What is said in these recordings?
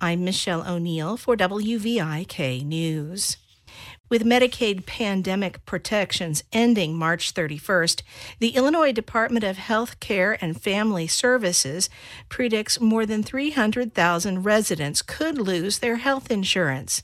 I'm Michelle O'Neill for WVIK News. With Medicaid pandemic protections ending March 31st, the Illinois Department of Health Care and Family Services predicts more than 300,000 residents could lose their health insurance.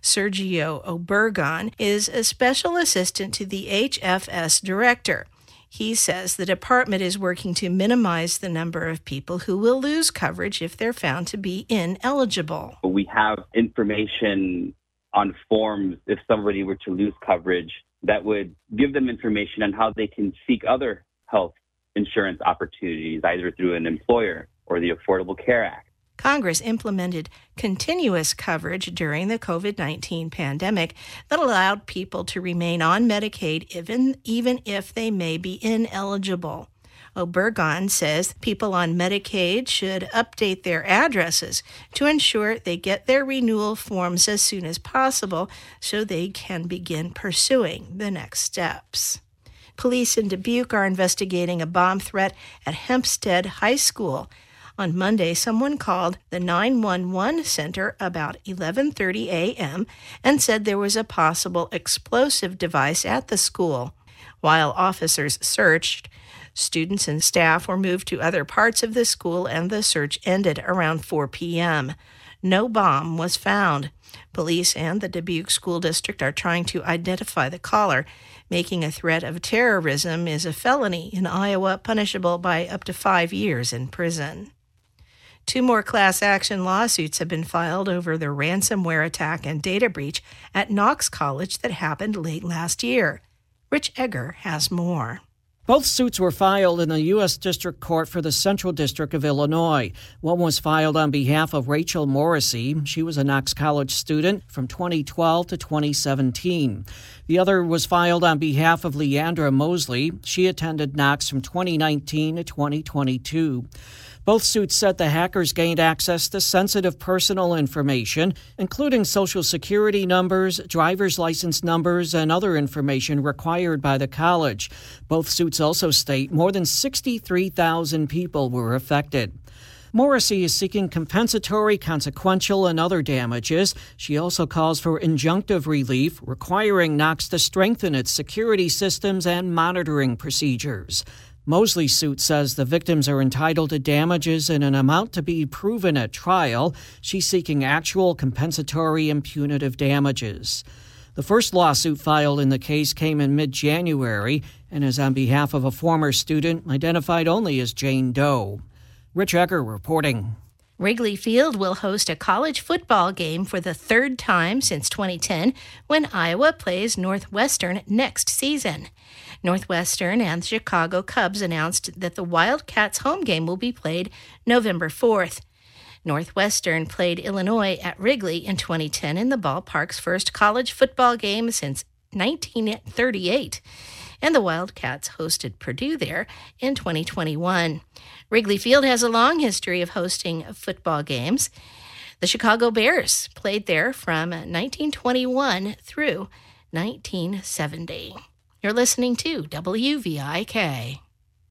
Sergio Obergon is a special assistant to the HFS director. He says the department is working to minimize the number of people who will lose coverage if they're found to be ineligible. We have information on forms if somebody were to lose coverage that would give them information on how they can seek other health insurance opportunities, either through an employer or the Affordable Care Act. Congress implemented continuous coverage during the COVID 19 pandemic that allowed people to remain on Medicaid even, even if they may be ineligible. Obergon says people on Medicaid should update their addresses to ensure they get their renewal forms as soon as possible so they can begin pursuing the next steps. Police in Dubuque are investigating a bomb threat at Hempstead High School. On Monday, someone called the 911 center about 11:30 a.m. and said there was a possible explosive device at the school. While officers searched, students and staff were moved to other parts of the school and the search ended around 4 p.m. No bomb was found. Police and the Dubuque School District are trying to identify the caller. Making a threat of terrorism is a felony in Iowa, punishable by up to five years in prison. Two more class action lawsuits have been filed over the ransomware attack and data breach at Knox College that happened late last year. Rich Egger has more. Both suits were filed in the U.S. District Court for the Central District of Illinois. One was filed on behalf of Rachel Morrissey. She was a Knox College student from 2012 to 2017. The other was filed on behalf of Leandra Mosley. She attended Knox from 2019 to 2022. Both suits said the hackers gained access to sensitive personal information, including social security numbers, driver's license numbers, and other information required by the college. Both suits also state more than 63,000 people were affected. Morrissey is seeking compensatory, consequential, and other damages. She also calls for injunctive relief, requiring Knox to strengthen its security systems and monitoring procedures. Mosley's suit says the victims are entitled to damages in an amount to be proven at trial. She's seeking actual compensatory and punitive damages. The first lawsuit filed in the case came in mid January and is on behalf of a former student identified only as Jane Doe. Rich Egger reporting. Wrigley Field will host a college football game for the third time since 2010 when Iowa plays Northwestern next season. Northwestern and the Chicago Cubs announced that the Wildcats home game will be played November 4th. Northwestern played Illinois at Wrigley in 2010 in the ballpark's first college football game since 1938, and the Wildcats hosted Purdue there in 2021. Wrigley Field has a long history of hosting football games. The Chicago Bears played there from 1921 through 1970. You're listening to WVIK.